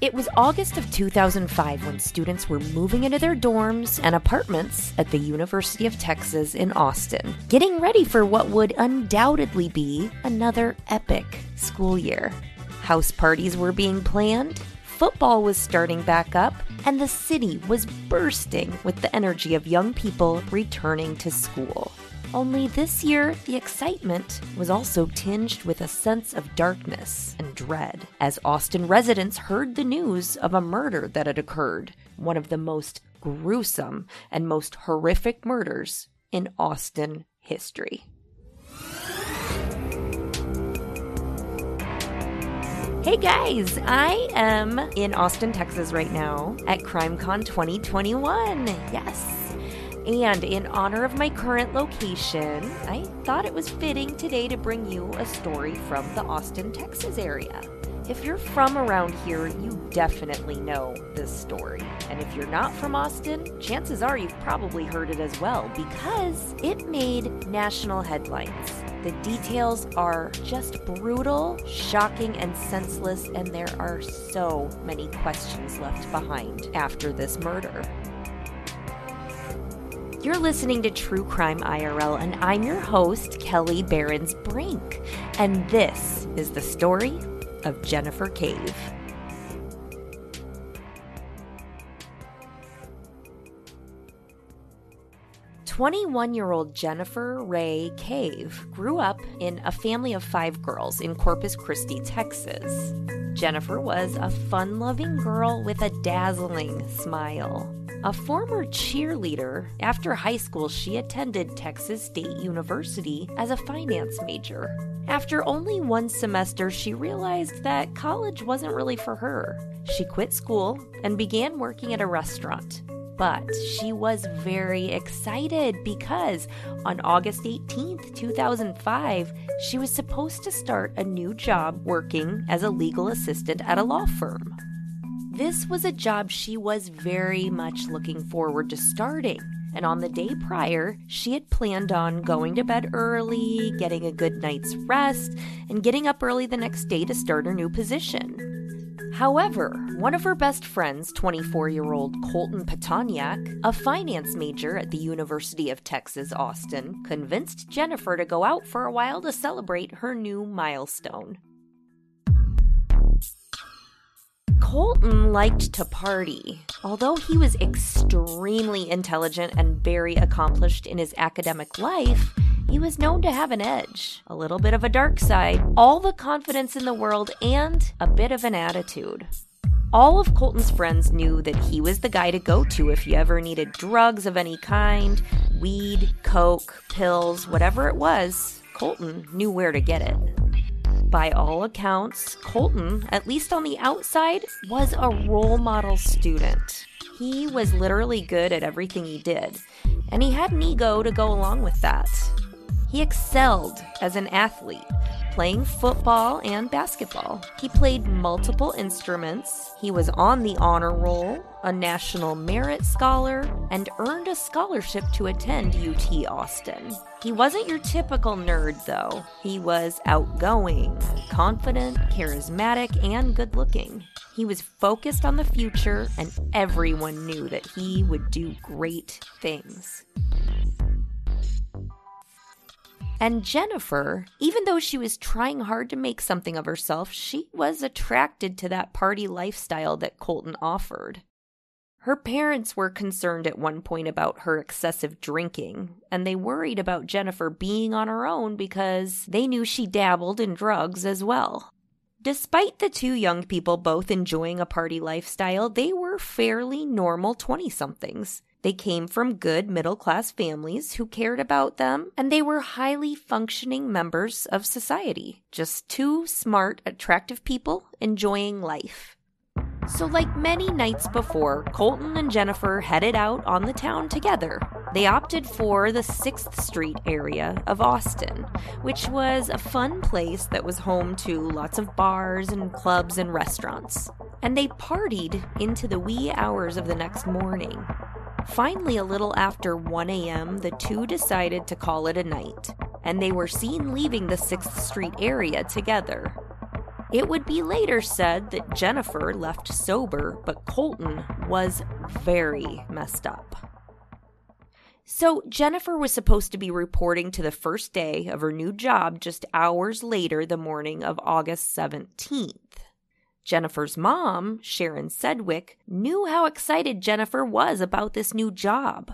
It was August of 2005 when students were moving into their dorms and apartments at the University of Texas in Austin, getting ready for what would undoubtedly be another epic school year. House parties were being planned, football was starting back up, and the city was bursting with the energy of young people returning to school. Only this year, the excitement was also tinged with a sense of darkness and dread as Austin residents heard the news of a murder that had occurred, one of the most gruesome and most horrific murders in Austin history. Hey guys, I am in Austin, Texas right now at CrimeCon 2021. Yes. And in honor of my current location, I thought it was fitting today to bring you a story from the Austin, Texas area. If you're from around here, you definitely know this story. And if you're not from Austin, chances are you've probably heard it as well because it made national headlines. The details are just brutal, shocking, and senseless, and there are so many questions left behind after this murder. You're listening to True Crime IRL, and I'm your host, Kelli Berens-Brink. And this is the story of Jennifer Cave. 21 year old Jennifer Ray Cave grew up in a family of five girls in Corpus Christi, Texas. Jennifer was a fun loving girl with a dazzling smile. A former cheerleader, after high school, she attended Texas State University as a finance major. After only one semester, she realized that college wasn't really for her. She quit school and began working at a restaurant. But she was very excited because on August 18th, 2005, she was supposed to start a new job working as a legal assistant at a law firm. This was a job she was very much looking forward to starting. And on the day prior, she had planned on going to bed early, getting a good night's rest, and getting up early the next day to start her new position. However, one of her best friends, 24 year old Colton Pitonyak, a finance major at the University of Texas, Austin, convinced Jennifer to go out for a while to celebrate her new milestone. Colton liked to party. Although he was extremely intelligent and very accomplished in his academic life, he was known to have an edge, a little bit of a dark side, all the confidence in the world, and a bit of an attitude. All of Colton's friends knew that he was the guy to go to if you ever needed drugs of any kind weed, coke, pills, whatever it was. Colton knew where to get it. By all accounts, Colton, at least on the outside, was a role model student. He was literally good at everything he did, and he had an ego to go along with that. He excelled as an athlete, playing football and basketball. He played multiple instruments. He was on the honor roll, a National Merit Scholar, and earned a scholarship to attend UT Austin. He wasn't your typical nerd, though. He was outgoing, confident, charismatic, and good looking. He was focused on the future, and everyone knew that he would do great things. And Jennifer, even though she was trying hard to make something of herself, she was attracted to that party lifestyle that Colton offered. Her parents were concerned at one point about her excessive drinking, and they worried about Jennifer being on her own because they knew she dabbled in drugs as well. Despite the two young people both enjoying a party lifestyle, they were fairly normal 20 somethings. They came from good middle class families who cared about them, and they were highly functioning members of society. Just two smart, attractive people enjoying life. So, like many nights before, Colton and Jennifer headed out on the town together. They opted for the 6th Street area of Austin, which was a fun place that was home to lots of bars and clubs and restaurants. And they partied into the wee hours of the next morning. Finally, a little after 1 a.m., the two decided to call it a night, and they were seen leaving the 6th Street area together. It would be later said that Jennifer left sober, but Colton was very messed up. So, Jennifer was supposed to be reporting to the first day of her new job just hours later, the morning of August 17th. Jennifer's mom, Sharon Sedgwick, knew how excited Jennifer was about this new job.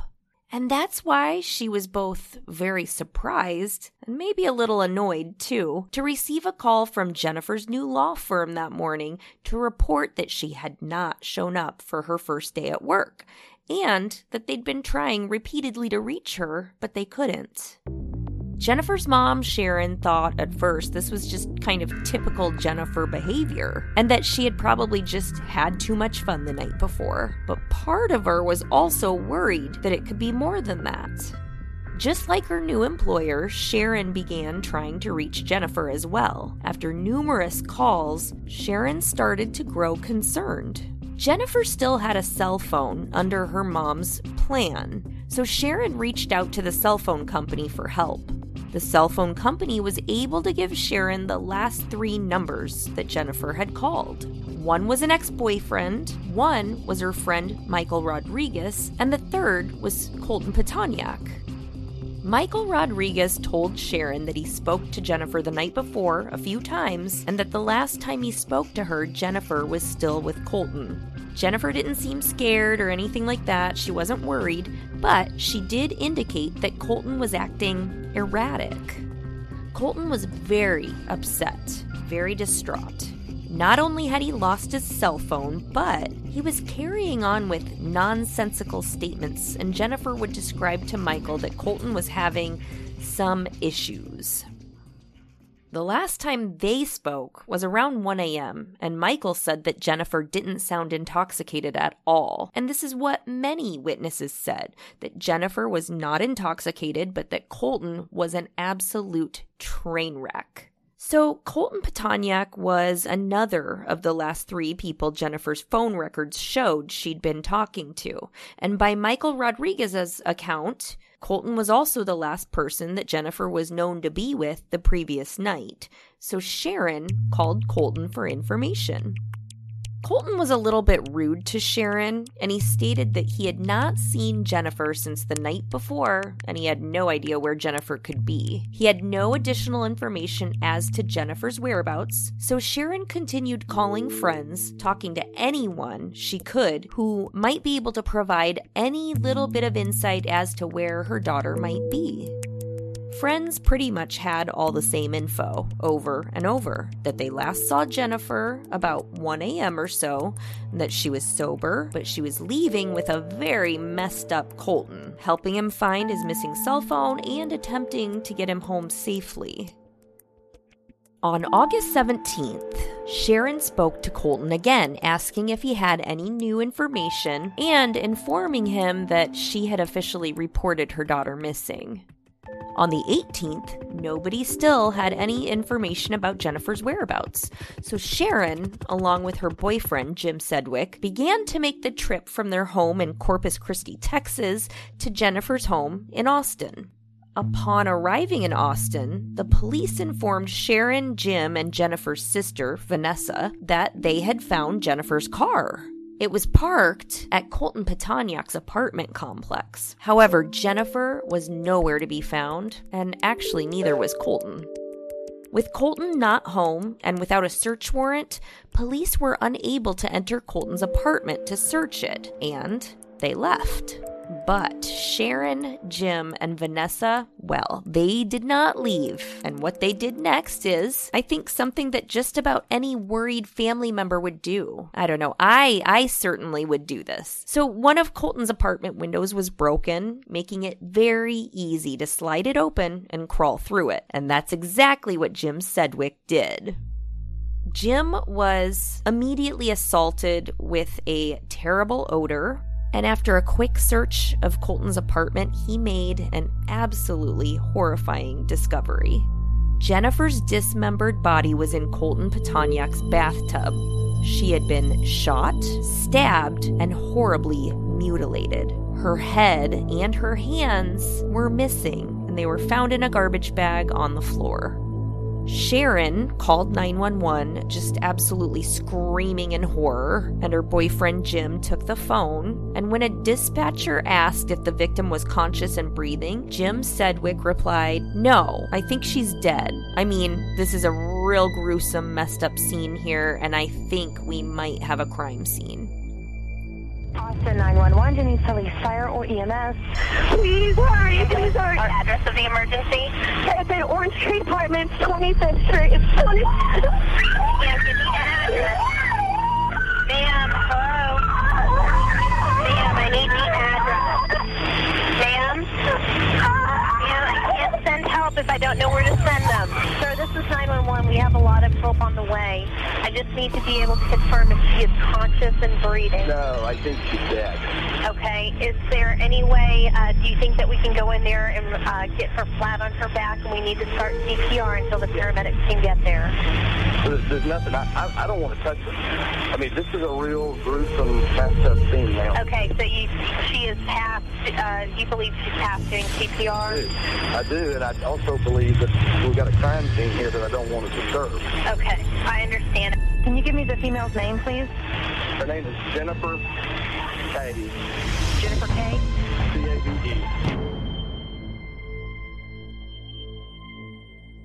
And that's why she was both very surprised and maybe a little annoyed too to receive a call from Jennifer's new law firm that morning to report that she had not shown up for her first day at work and that they'd been trying repeatedly to reach her, but they couldn't. Jennifer's mom, Sharon, thought at first this was just kind of typical Jennifer behavior and that she had probably just had too much fun the night before. But part of her was also worried that it could be more than that. Just like her new employer, Sharon began trying to reach Jennifer as well. After numerous calls, Sharon started to grow concerned. Jennifer still had a cell phone under her mom's plan, so Sharon reached out to the cell phone company for help. The cell phone company was able to give Sharon the last three numbers that Jennifer had called. One was an ex boyfriend, one was her friend Michael Rodriguez, and the third was Colton Pitonyak. Michael Rodriguez told Sharon that he spoke to Jennifer the night before a few times and that the last time he spoke to her, Jennifer was still with Colton. Jennifer didn't seem scared or anything like that. She wasn't worried, but she did indicate that Colton was acting erratic. Colton was very upset, very distraught. Not only had he lost his cell phone, but he was carrying on with nonsensical statements, and Jennifer would describe to Michael that Colton was having some issues. The last time they spoke was around 1 a.m., and Michael said that Jennifer didn't sound intoxicated at all. And this is what many witnesses said that Jennifer was not intoxicated, but that Colton was an absolute train wreck. So, Colton Pitonyak was another of the last three people Jennifer's phone records showed she'd been talking to. And by Michael Rodriguez's account, Colton was also the last person that Jennifer was known to be with the previous night. So, Sharon called Colton for information. Colton was a little bit rude to Sharon, and he stated that he had not seen Jennifer since the night before, and he had no idea where Jennifer could be. He had no additional information as to Jennifer's whereabouts, so Sharon continued calling friends, talking to anyone she could who might be able to provide any little bit of insight as to where her daughter might be. Friends pretty much had all the same info over and over that they last saw Jennifer about 1 a.m. or so, that she was sober, but she was leaving with a very messed up Colton, helping him find his missing cell phone and attempting to get him home safely. On August 17th, Sharon spoke to Colton again, asking if he had any new information and informing him that she had officially reported her daughter missing. On the 18th, nobody still had any information about Jennifer's whereabouts. So Sharon, along with her boyfriend, Jim Sedgwick, began to make the trip from their home in Corpus Christi, Texas, to Jennifer's home in Austin. Upon arriving in Austin, the police informed Sharon, Jim, and Jennifer's sister, Vanessa, that they had found Jennifer's car. It was parked at Colton Pitonyak's apartment complex. However, Jennifer was nowhere to be found, and actually, neither was Colton. With Colton not home and without a search warrant, police were unable to enter Colton's apartment to search it, and they left. But Sharon, Jim, and Vanessa, well, they did not leave. And what they did next is, I think, something that just about any worried family member would do. I don't know. I I certainly would do this. So one of Colton's apartment windows was broken, making it very easy to slide it open and crawl through it. And that's exactly what Jim Sedgwick did. Jim was immediately assaulted with a terrible odor and after a quick search of Colton's apartment, he made an absolutely horrifying discovery. Jennifer's dismembered body was in Colton Pitonyak's bathtub. She had been shot, stabbed, and horribly mutilated. Her head and her hands were missing, and they were found in a garbage bag on the floor. Sharon called 911, just absolutely screaming in horror, and her boyfriend Jim took the phone. And when a dispatcher asked if the victim was conscious and breathing, Jim Sedgwick replied, No, I think she's dead. I mean, this is a real gruesome, messed up scene here, and I think we might have a crime scene. Austin 911, do you need police, fire, or EMS? Please hurry, please hurry. Our address of the emergency? It's in Orange Tree Apartments, 25th Street. It's 20. Ma'am, give me address. Ma'am, hello? Ma'am, I need the address. Ma'am? Ma'am, I can't send help if I don't know where to send them. Sir, this is 911. We have a lot of help on the way. I just need to be able to confirm if she is conscious and breathing. No, I think she's dead. Okay. Is there any way, uh, do you think that we can go in there and uh, get her flat on her back and we need to start CPR until the paramedics can get there? There's, there's nothing. I, I, I don't want to touch her. I mean, this is a real gruesome, messed up scene now. Okay, so you, she is past, uh, you believe she's past doing I CPR? do. I do, and I also believe that we've got a crime scene here that I don't want to disturb. Okay, I understand. Can you give me the female's name, please? Her name is Jennifer Cady. Jennifer Kay? C-A-D-E.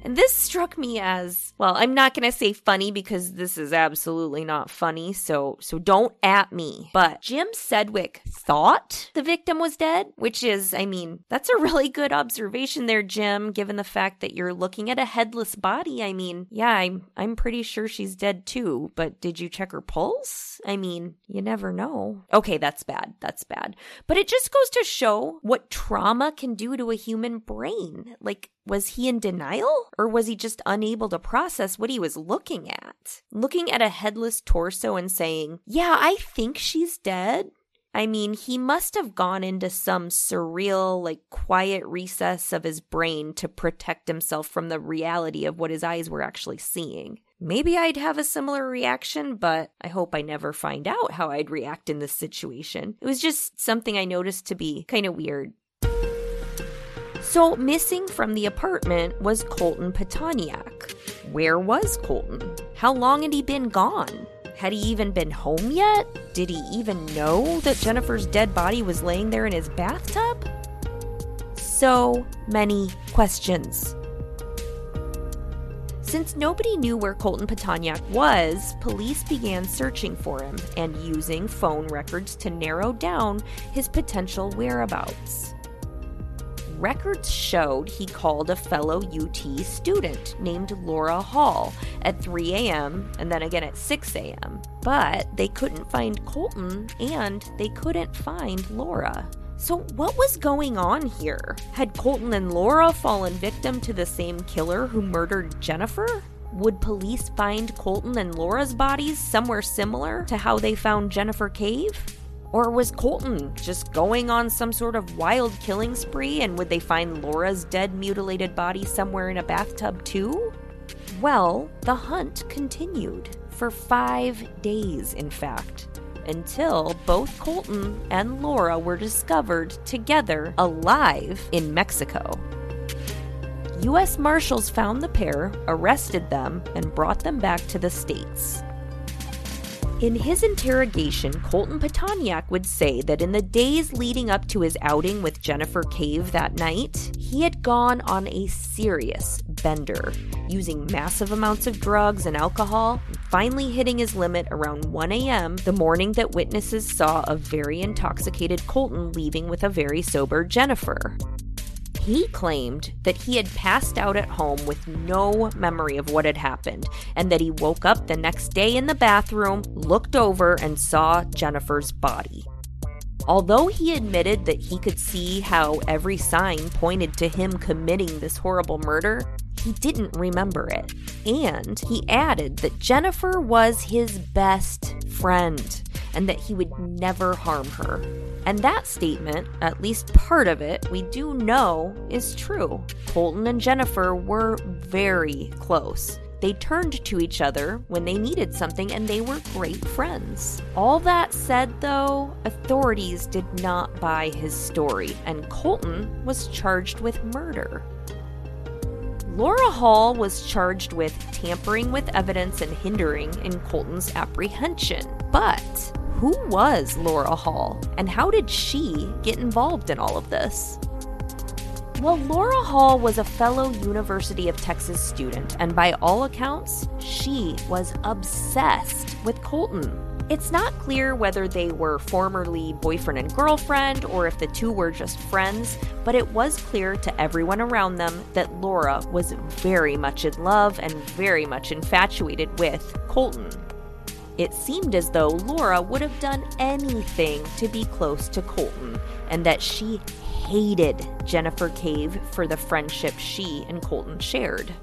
And this struck me as, well, I'm not going to say funny because this is absolutely not funny, so so don't at me. But Jim Sedgwick thought the victim was dead, which is, I mean, that's a really good observation there, Jim, given the fact that you're looking at a headless body. I mean, yeah, I'm I'm pretty sure she's dead too, but did you check her pulse? I mean, you never know. Okay, that's bad. That's bad. But it just goes to show what trauma can do to a human brain. Like was he in denial or was he just unable to process what he was looking at? Looking at a headless torso and saying, Yeah, I think she's dead. I mean, he must have gone into some surreal, like quiet recess of his brain to protect himself from the reality of what his eyes were actually seeing. Maybe I'd have a similar reaction, but I hope I never find out how I'd react in this situation. It was just something I noticed to be kind of weird. So, missing from the apartment was Colton Pitonyak. Where was Colton? How long had he been gone? Had he even been home yet? Did he even know that Jennifer's dead body was laying there in his bathtub? So many questions. Since nobody knew where Colton Pitonyak was, police began searching for him and using phone records to narrow down his potential whereabouts records showed he called a fellow UT student named Laura Hall at 3 a.m. and then again at 6 a.m. But they couldn't find Colton and they couldn't find Laura. So, what was going on here? Had Colton and Laura fallen victim to the same killer who murdered Jennifer? Would police find Colton and Laura's bodies somewhere similar to how they found Jennifer Cave? Or was Colton just going on some sort of wild killing spree and would they find Laura's dead, mutilated body somewhere in a bathtub too? Well, the hunt continued for five days, in fact, until both Colton and Laura were discovered together alive in Mexico. U.S. Marshals found the pair, arrested them, and brought them back to the States. In his interrogation, Colton Pitonyak would say that in the days leading up to his outing with Jennifer Cave that night, he had gone on a serious bender, using massive amounts of drugs and alcohol, finally hitting his limit around 1 a.m. the morning that witnesses saw a very intoxicated Colton leaving with a very sober Jennifer. He claimed that he had passed out at home with no memory of what had happened, and that he woke up the next day in the bathroom, looked over, and saw Jennifer's body. Although he admitted that he could see how every sign pointed to him committing this horrible murder, he didn't remember it. And he added that Jennifer was his best friend and that he would never harm her. And that statement, at least part of it, we do know is true. Colton and Jennifer were very close. They turned to each other when they needed something and they were great friends. All that said, though, authorities did not buy his story, and Colton was charged with murder. Laura Hall was charged with tampering with evidence and hindering in Colton's apprehension. But who was Laura Hall, and how did she get involved in all of this? Well, Laura Hall was a fellow University of Texas student, and by all accounts, she was obsessed with Colton. It's not clear whether they were formerly boyfriend and girlfriend or if the two were just friends, but it was clear to everyone around them that Laura was very much in love and very much infatuated with Colton. It seemed as though Laura would have done anything to be close to Colton, and that she hated Jennifer Cave for the friendship she and Colton shared.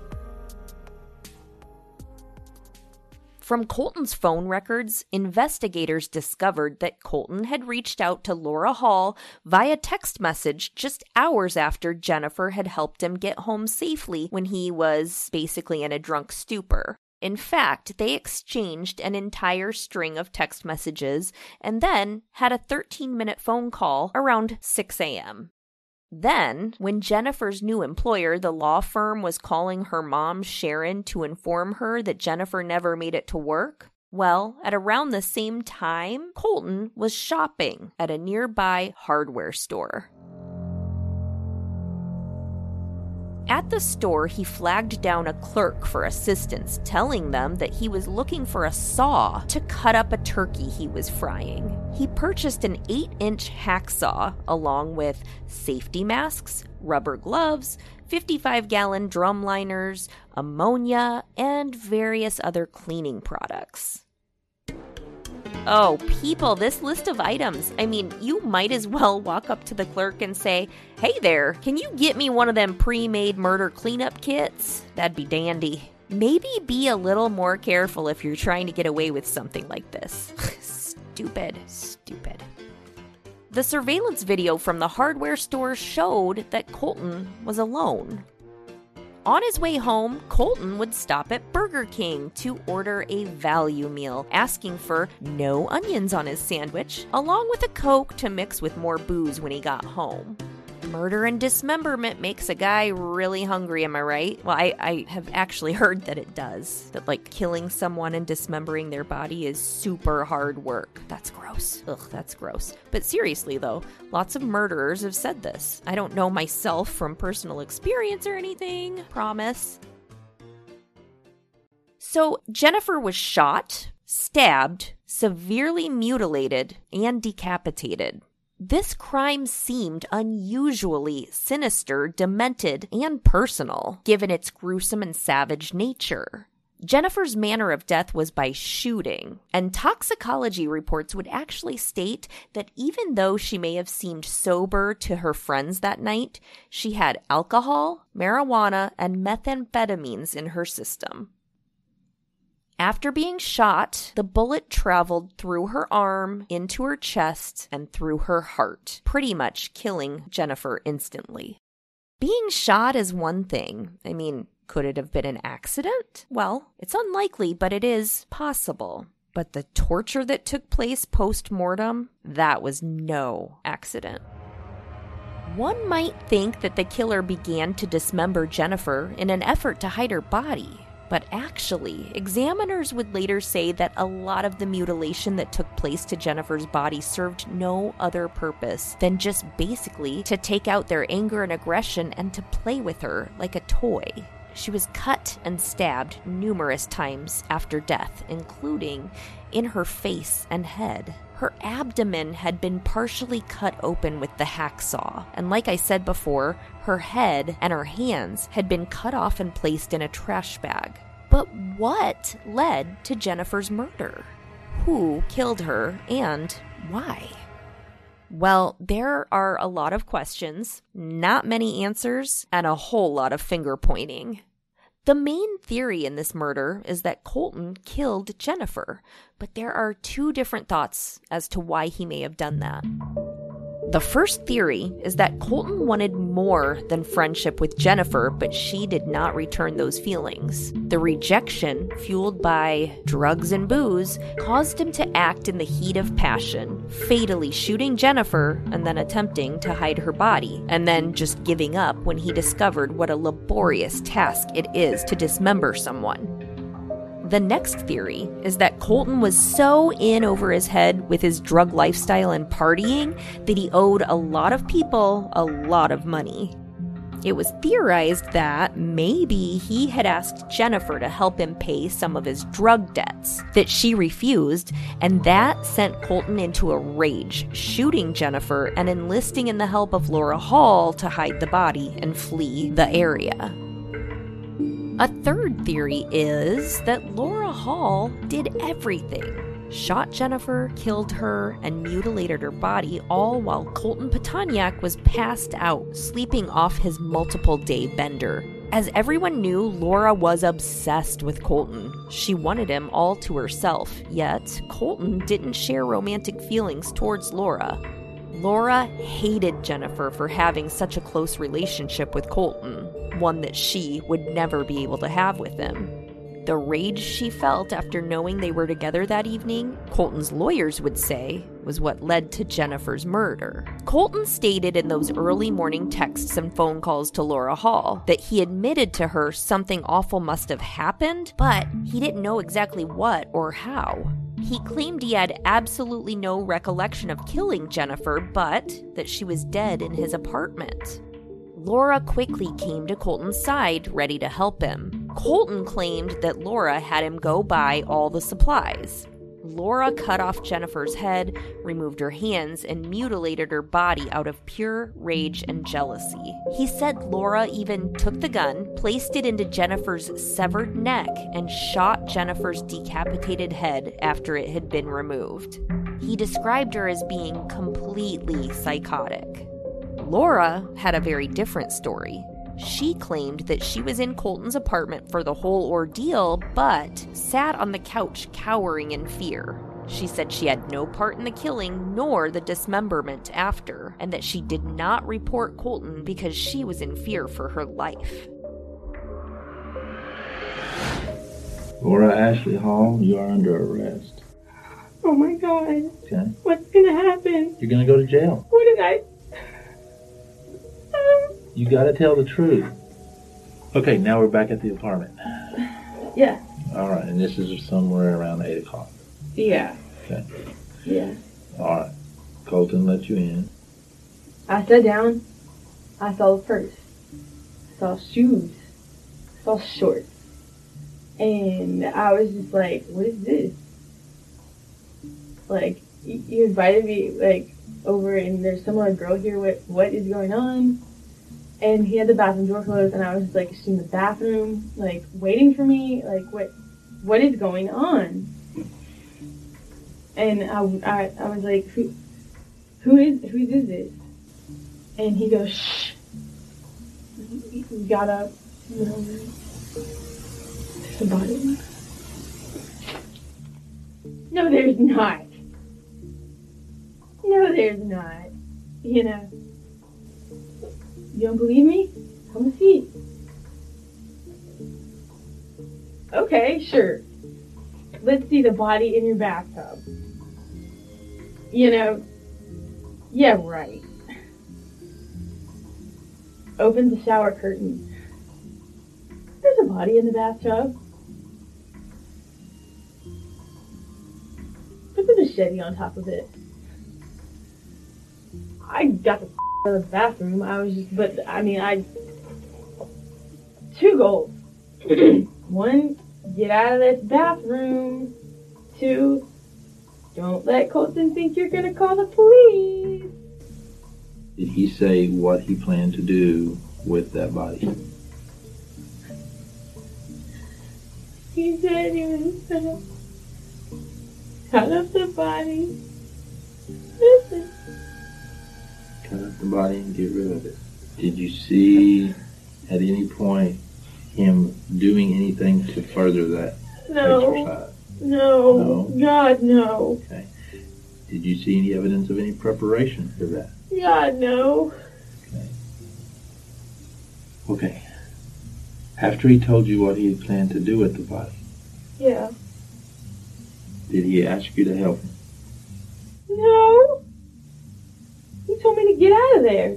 From Colton's phone records, investigators discovered that Colton had reached out to Laura Hall via text message just hours after Jennifer had helped him get home safely when he was basically in a drunk stupor. In fact, they exchanged an entire string of text messages and then had a 13 minute phone call around 6 a.m. Then, when Jennifer's new employer, the law firm, was calling her mom, Sharon, to inform her that Jennifer never made it to work, well, at around the same time, Colton was shopping at a nearby hardware store. At the store, he flagged down a clerk for assistance, telling them that he was looking for a saw to cut up a turkey he was frying. He purchased an 8 inch hacksaw along with safety masks, rubber gloves, 55 gallon drum liners, ammonia, and various other cleaning products. Oh, people, this list of items. I mean, you might as well walk up to the clerk and say, Hey there, can you get me one of them pre made murder cleanup kits? That'd be dandy. Maybe be a little more careful if you're trying to get away with something like this. stupid, stupid. The surveillance video from the hardware store showed that Colton was alone. On his way home, Colton would stop at Burger King to order a value meal, asking for no onions on his sandwich, along with a Coke to mix with more booze when he got home. Murder and dismemberment makes a guy really hungry, am I right? Well, I, I have actually heard that it does. That, like, killing someone and dismembering their body is super hard work. That's gross. Ugh, that's gross. But seriously, though, lots of murderers have said this. I don't know myself from personal experience or anything, promise. So, Jennifer was shot, stabbed, severely mutilated, and decapitated. This crime seemed unusually sinister, demented, and personal, given its gruesome and savage nature. Jennifer's manner of death was by shooting, and toxicology reports would actually state that even though she may have seemed sober to her friends that night, she had alcohol, marijuana, and methamphetamines in her system. After being shot, the bullet traveled through her arm, into her chest, and through her heart, pretty much killing Jennifer instantly. Being shot is one thing. I mean, could it have been an accident? Well, it's unlikely, but it is possible. But the torture that took place post mortem, that was no accident. One might think that the killer began to dismember Jennifer in an effort to hide her body. But actually, examiners would later say that a lot of the mutilation that took place to Jennifer's body served no other purpose than just basically to take out their anger and aggression and to play with her like a toy. She was cut and stabbed numerous times after death, including in her face and head. Her abdomen had been partially cut open with the hacksaw, and like I said before, her head and her hands had been cut off and placed in a trash bag. But what led to Jennifer's murder? Who killed her and why? Well, there are a lot of questions, not many answers, and a whole lot of finger pointing. The main theory in this murder is that Colton killed Jennifer, but there are two different thoughts as to why he may have done that. The first theory is that Colton wanted more than friendship with Jennifer, but she did not return those feelings. The rejection, fueled by drugs and booze, caused him to act in the heat of passion, fatally shooting Jennifer and then attempting to hide her body, and then just giving up when he discovered what a laborious task it is to dismember someone. The next theory is that Colton was so in over his head with his drug lifestyle and partying that he owed a lot of people a lot of money. It was theorized that maybe he had asked Jennifer to help him pay some of his drug debts, that she refused, and that sent Colton into a rage, shooting Jennifer and enlisting in the help of Laura Hall to hide the body and flee the area. A third theory is that Laura Hall did everything shot Jennifer, killed her, and mutilated her body, all while Colton Pitonyak was passed out, sleeping off his multiple day bender. As everyone knew, Laura was obsessed with Colton. She wanted him all to herself, yet Colton didn't share romantic feelings towards Laura. Laura hated Jennifer for having such a close relationship with Colton, one that she would never be able to have with him. The rage she felt after knowing they were together that evening, Colton's lawyers would say, was what led to Jennifer's murder. Colton stated in those early morning texts and phone calls to Laura Hall that he admitted to her something awful must have happened, but he didn't know exactly what or how. He claimed he had absolutely no recollection of killing Jennifer, but that she was dead in his apartment. Laura quickly came to Colton's side, ready to help him. Colton claimed that Laura had him go buy all the supplies. Laura cut off Jennifer's head, removed her hands, and mutilated her body out of pure rage and jealousy. He said Laura even took the gun, placed it into Jennifer's severed neck, and shot Jennifer's decapitated head after it had been removed. He described her as being completely psychotic. Laura had a very different story. She claimed that she was in Colton's apartment for the whole ordeal, but sat on the couch cowering in fear. She said she had no part in the killing nor the dismemberment after, and that she did not report Colton because she was in fear for her life. Laura Ashley Hall, you are under arrest. Oh my god. Okay. What's gonna happen? You're gonna go to jail. What did I. You gotta tell the truth. Okay, now we're back at the apartment. yeah. All right, and this is somewhere around eight o'clock. Yeah. Okay. Yeah. All right. Colton let you in. I sat down. I saw the purse. I saw shoes. I saw shorts. And I was just like, what is this? Like, you you invited me, like, over and there's some other girl here. What, what is going on? And he had the bathroom door closed and I was like, in the bathroom, like, waiting for me. Like, what, what is going on? And I, I, I was like, who, who is, who is this? And he goes, shh. He got up, went over. There's a body. No, there's not. No, there's not. You know. You don't believe me? Come see. Okay, sure. Let's see the body in your bathtub. You know. Yeah, right opens the shower curtain. There's a body in the bathtub. Puts the machete on top of it. I got the the bathroom. I was just, but I mean, I. Two goals. One, get out of this bathroom. Two, don't let Colton think you're gonna call the police. Did he say what he planned to do with that body? He said he was gonna cut up the body. Listen, Cut up the body and get rid of it. Did you see at any point him doing anything to further that no, exercise? no, God, no, Okay. Did you see any evidence of any preparation for that? God, no. Okay. After he told you what he had planned to do with the body, Yeah. did he ask you to help him? No. Told me to get out of there.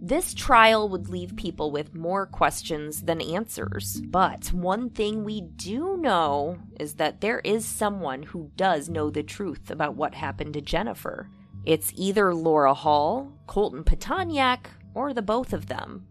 This trial would leave people with more questions than answers. But one thing we do know is that there is someone who does know the truth about what happened to Jennifer. It's either Laura Hall, Colton Pitonyak, or the both of them.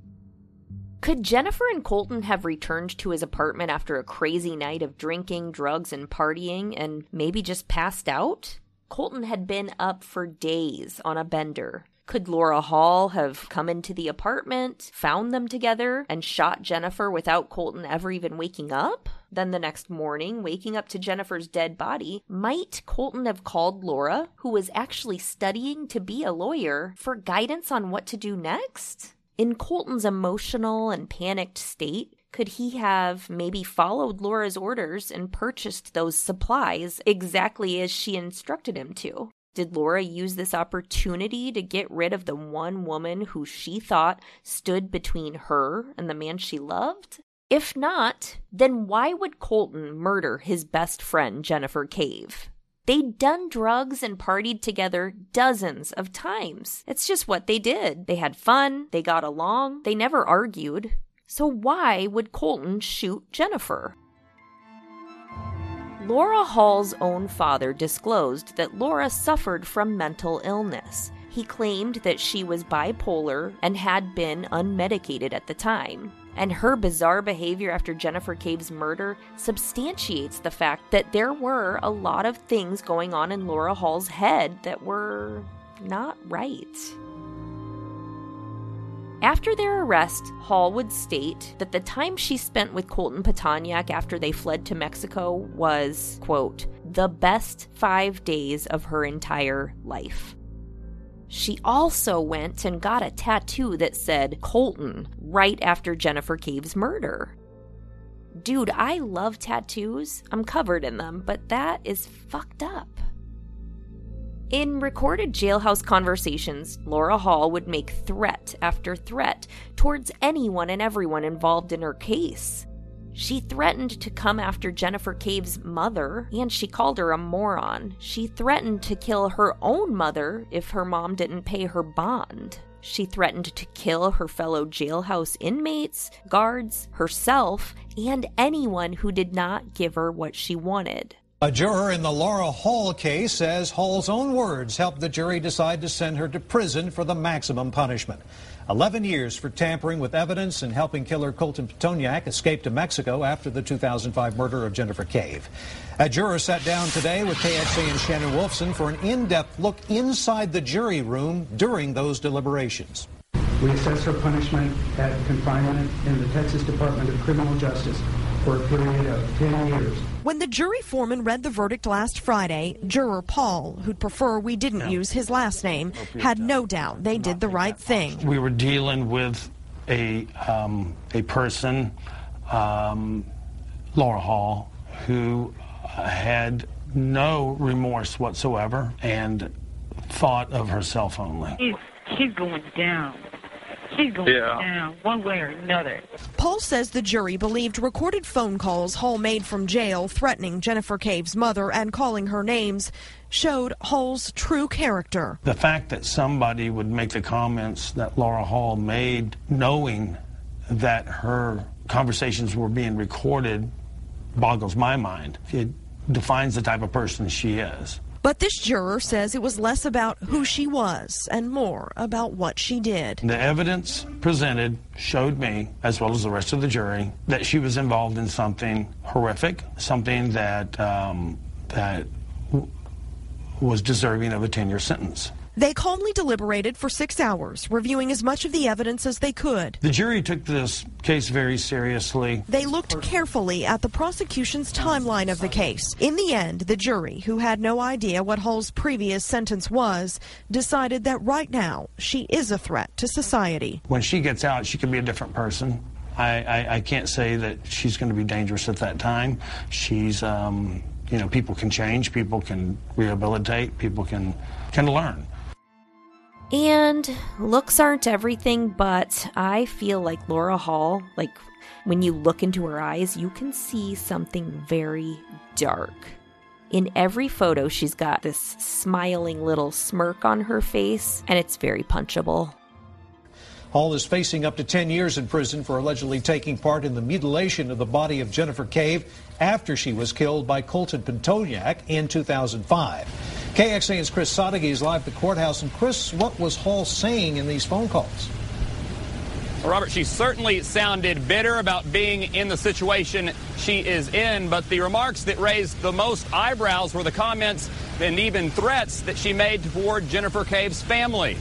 Could Jennifer and Colton have returned to his apartment after a crazy night of drinking, drugs, and partying and maybe just passed out? Colton had been up for days on a bender. Could Laura Hall have come into the apartment, found them together, and shot Jennifer without Colton ever even waking up? Then the next morning, waking up to Jennifer's dead body, might Colton have called Laura, who was actually studying to be a lawyer, for guidance on what to do next? In Colton's emotional and panicked state, could he have maybe followed Laura's orders and purchased those supplies exactly as she instructed him to? Did Laura use this opportunity to get rid of the one woman who she thought stood between her and the man she loved? If not, then why would Colton murder his best friend, Jennifer Cave? They'd done drugs and partied together dozens of times. It's just what they did. They had fun, they got along, they never argued. So why would Colton shoot Jennifer? Laura Hall's own father disclosed that Laura suffered from mental illness. He claimed that she was bipolar and had been unmedicated at the time. And her bizarre behavior after Jennifer Cave's murder substantiates the fact that there were a lot of things going on in Laura Hall's head that were not right. After their arrest, Hall would state that the time she spent with Colton Pitonyak after they fled to Mexico was, quote, the best five days of her entire life. She also went and got a tattoo that said Colton right after Jennifer Cave's murder. Dude, I love tattoos. I'm covered in them, but that is fucked up. In recorded jailhouse conversations, Laura Hall would make threat after threat towards anyone and everyone involved in her case. She threatened to come after Jennifer Cave's mother, and she called her a moron. She threatened to kill her own mother if her mom didn't pay her bond. She threatened to kill her fellow jailhouse inmates, guards, herself, and anyone who did not give her what she wanted. A juror in the Laura Hall case says Hall's own words helped the jury decide to send her to prison for the maximum punishment. 11 years for tampering with evidence and helping killer Colton Pitonyak escape to Mexico after the 2005 murder of Jennifer Cave. A juror sat down today with KXAN Shannon Wolfson for an in-depth look inside the jury room during those deliberations. We assess her punishment at confinement in the Texas Department of Criminal Justice for a period of 10 years. When the jury foreman read the verdict last Friday, juror Paul, who'd prefer we didn't use his last name, had no doubt they did the right thing. We were dealing with a um, a person, um, Laura Hall, who had no remorse whatsoever and thought of herself only. She's, she's going down. She's going Yeah. down one way or another. Paul says the jury believed recorded phone calls Hall made from jail threatening Jennifer Cave's mother and calling her names showed Hall's true character. The fact that somebody would make the comments that Laura Hall made, knowing that her conversations were being recorded, boggles my mind. It defines the type of person she is. But this juror says it was less about who she was and more about what she did. The evidence presented showed me, as well as the rest of the jury, that she was involved in something horrific, something that um, that was deserving of a 10-year sentence. They calmly deliberated for six hours, reviewing as much of the evidence as they could. The jury took this case very seriously. They looked carefully at the prosecution's timeline of the case. In the end, the jury, who had no idea what Hall's previous sentence was, decided that right now she is a threat to society. When she gets out, she could be a different person. I, I, I can't say that she's going to be dangerous at that time. She's um, you know, people can change, people can rehabilitate, people can can learn. And looks aren't everything, but I feel like Laura Hall, like when you look into her eyes, you can see something very dark. In every photo, she's got this smiling little smirk on her face, and it's very punchable. Hall is facing up to 10 years in prison for allegedly taking part in the mutilation of the body of Jennifer Cave after she was killed by Colton Pitonyak in 2005. KXAN's Chris Sadeghi is live at the courthouse. And Chris, what was Hall saying in these phone calls? Robert, she certainly sounded bitter about being in the situation she is in, but the remarks that raised the most eyebrows were the comments and even threats that she made toward Jennifer Cave's family.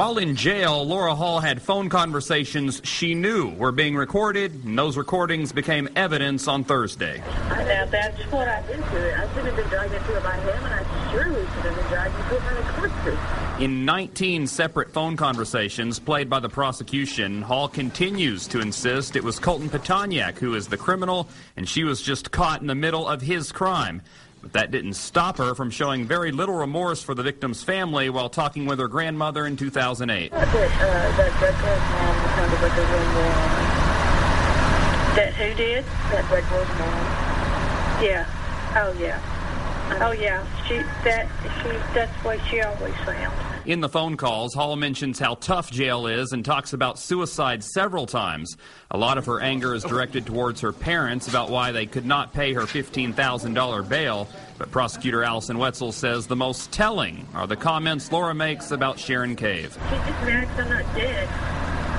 While in jail, Laura Hall had phone conversations she knew were being recorded, and those recordings became evidence on Thursday. Now that's what I did to it. I should have been dragged into it by him, and I surely should have been dragged into it by the court In 19 separate phone conversations played by the prosecution, Hall continues to insist it was Colton Pitonyak who is the criminal, and she was just caught in the middle of his crime. But that didn't stop her from showing very little remorse for the victim's family while talking with her grandmother in 2008. That, uh, that room That who did? That Redwell's mom. Yeah. Oh yeah. Oh yeah. She that she that's what she always sounds. In the phone calls, Hall mentions how tough jail is and talks about suicide several times. A lot of her anger is directed towards her parents about why they could not pay her $15,000 bail. But prosecutor Allison Wetzel says the most telling are the comments Laura makes about Sharon Cave. She's just mad 'cause I'm not dead.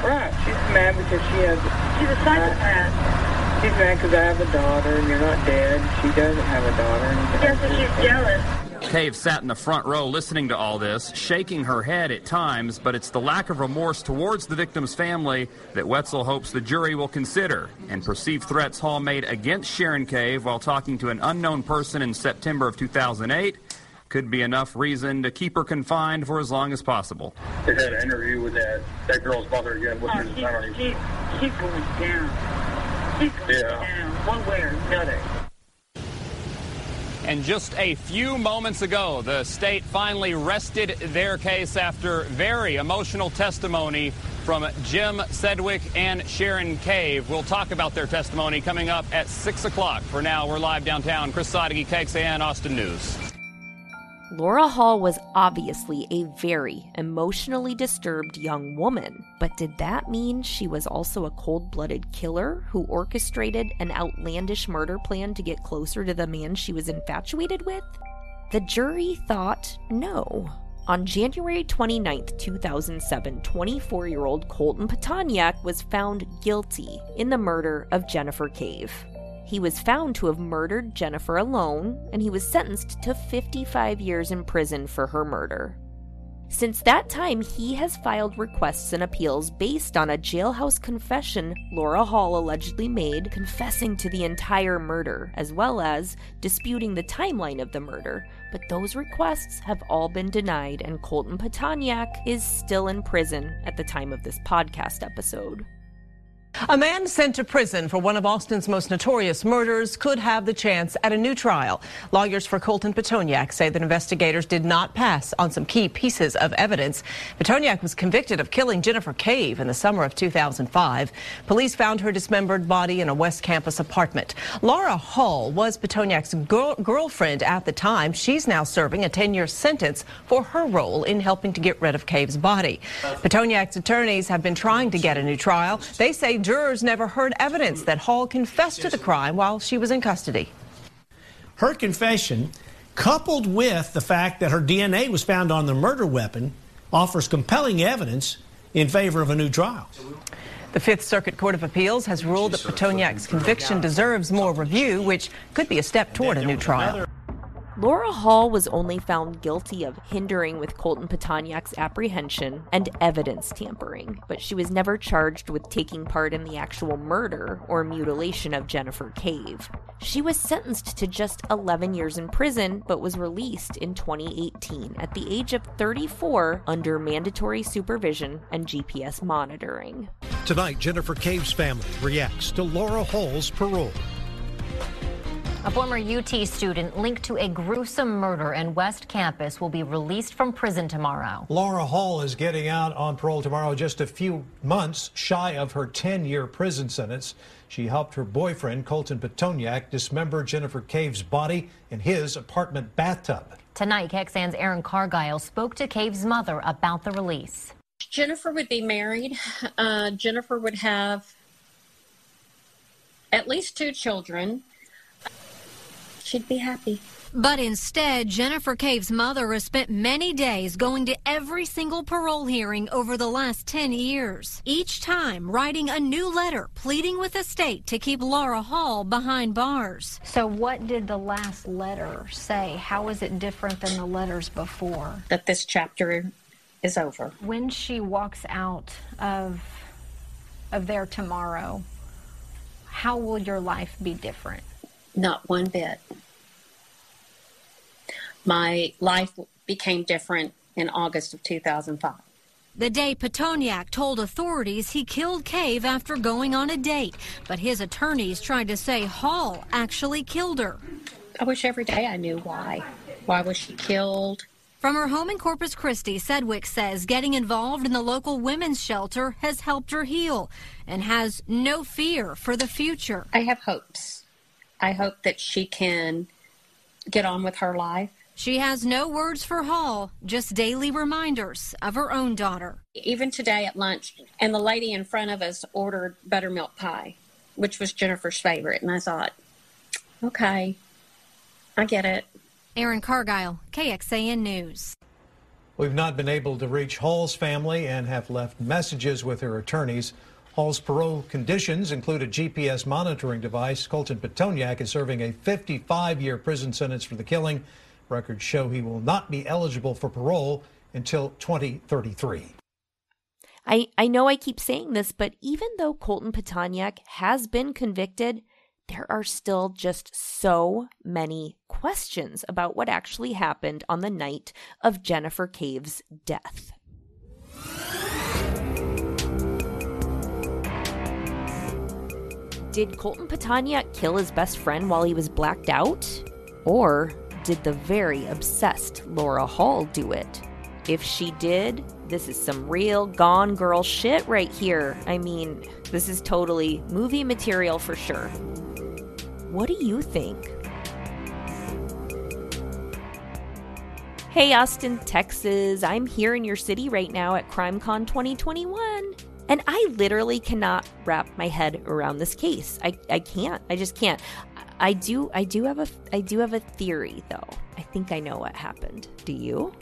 Right. She's mad because she has. She's a psychopath. She's mad because I have a daughter and you're not dead. She doesn't have a daughter. And you Yes, and she's jealous. Cave sat in the front row listening to all this, shaking her head at times, but it's the lack of remorse towards the victim's family that Wetzel hopes the jury will consider. And perceived threats Hall made against Sharon Cave while talking to an unknown person in September of 2008 could be enough reason to keep her confined for as long as possible. They had an interview with that, that girl's mother again. What's Oh, her she, name? she, she's going down. She's going Yeah. down, one way or another. And just a few moments ago, the state finally rested their case after very emotional testimony from Jim Sedgwick and Sharon Cave. We'll talk about their testimony coming up at 6 o'clock. For now, we're live downtown. Chris Sadeghi, KXAN, Austin News. Laura Hall was obviously a very emotionally disturbed young woman, but did that mean she was also a cold blooded killer who orchestrated an outlandish murder plan to get closer to the man she was infatuated with? The jury thought no. On January 29, 2007, 24 year old Colton Pitonyak was found guilty in the murder of Jennifer Cave. He was found to have murdered Jennifer alone, and he was sentenced to 55 years in prison for her murder. Since that time, he has filed requests and appeals based on a jailhouse confession Laura Hall allegedly made, confessing to the entire murder, as well as disputing the timeline of the murder. But those requests have all been denied, and Colton Pitonyak is still in prison at the time of this podcast episode. A man sent to prison for one of Austin's most notorious murders could have the chance at a new trial. Lawyers for Colton Pitonyak say that investigators did not pass on some key pieces of evidence. Pitonyak was convicted of killing Jennifer Cave in the summer of 2005. Police found her dismembered body in a West Campus apartment. Laura Hall was Pitonyak's girl- girlfriend at the time. She's now serving a 10-year sentence for her role in helping to get rid of Cave's body. Pitonyak's attorneys have been trying to get a new trial. They say jurors never heard evidence that Hall confessed to the crime while she was in custody. Her confession, coupled with the fact that her DNA was found on the murder weapon, offers compelling evidence in favor of a new trial. The Fifth Circuit Court of Appeals has ruled that Pitonyak's conviction deserves more review, which could be a step toward a new trial. Laura Hall was only found guilty of hindering with Colton Pitonyak's apprehension and evidence tampering, but she was never charged with taking part in the actual murder or mutilation of Jennifer Cave. She was sentenced to just 11 years in prison, but was released in 2018 at the age of 34 under mandatory supervision and GPS monitoring. Tonight, Jennifer Cave's family reacts to Laura Hall's parole. A former UT student linked to a gruesome murder in West Campus will be released from prison tomorrow. Laura Hall is getting out on parole tomorrow, just a few months shy of her 10 year prison sentence. She helped her boyfriend, Colton Pitonyak, dismember Jennifer Cave's body in his apartment bathtub. Tonight, KXAN's Aaron Cargile spoke to Cave's mother about the release. Jennifer would be married. Uh, Jennifer would have at least two children. She'd be happy. But instead, Jennifer Cave's mother has spent many days going to every single parole hearing over the last 10 years, each time writing a new letter pleading with the state to keep Laura Hall behind bars. So, what did the last letter say? How is it different than the letters before? That this chapter is over. When she walks out of of there tomorrow, how will your life be different? Not one bit. My life became different in August of 2005. The day Pitonyak told authorities he killed Cave after going on a date, but his attorneys tried to say Hall actually killed her. I wish every day I knew why. Why was she killed? From her home in Corpus Christi, Sedgwick says getting involved in the local women's shelter has helped her heal and has no fear for the future. I have hopes. I hope that she can get on with her life. She has no words for Hall, just daily reminders of her own daughter. Even today at lunch, and the lady in front of us ordered buttermilk pie, which was Jennifer's favorite. And I thought, okay, I get it. Aaron Cargile, KXAN News. We've not been able to reach Hall's family and have left messages with her attorneys. Hall's parole conditions include a GPS monitoring device. Colton Pitonyak is serving a 55 year prison sentence for the killing. Records show he will not be eligible for parole until 2033. I, I know I keep saying this, but even though Colton Pitonyak has been convicted, there are still just so many questions about what actually happened on the night of Jennifer Cave's death. Did Colton Pitonyak kill his best friend while he was blacked out? Or did the very obsessed Laura Hall do it? If she did, this is some real gone girl shit right here. I mean, this is totally movie material for sure. What do you think? Hey, Austin, Texas. I'm here in your city right now at CrimeCon 2021. And I literally cannot wrap my head around this case. I, I can't. I just can't. I do I do have a I do have a theory though. I think I know what happened. Do you?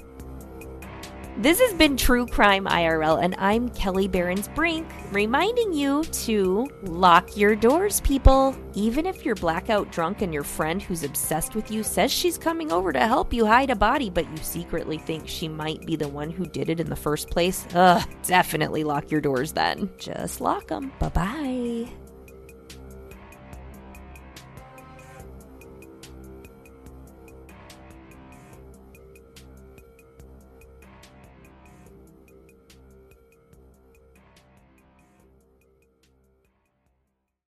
This has been True Crime IRL, and I'm Kelli Berens-Brink, reminding you to lock your doors, people. Even if you're blackout drunk and your friend who's obsessed with you says she's coming over to help you hide a body, but you secretly think she might be the one who did it in the first place, ugh, definitely lock your doors then. Just lock them. Bye bye.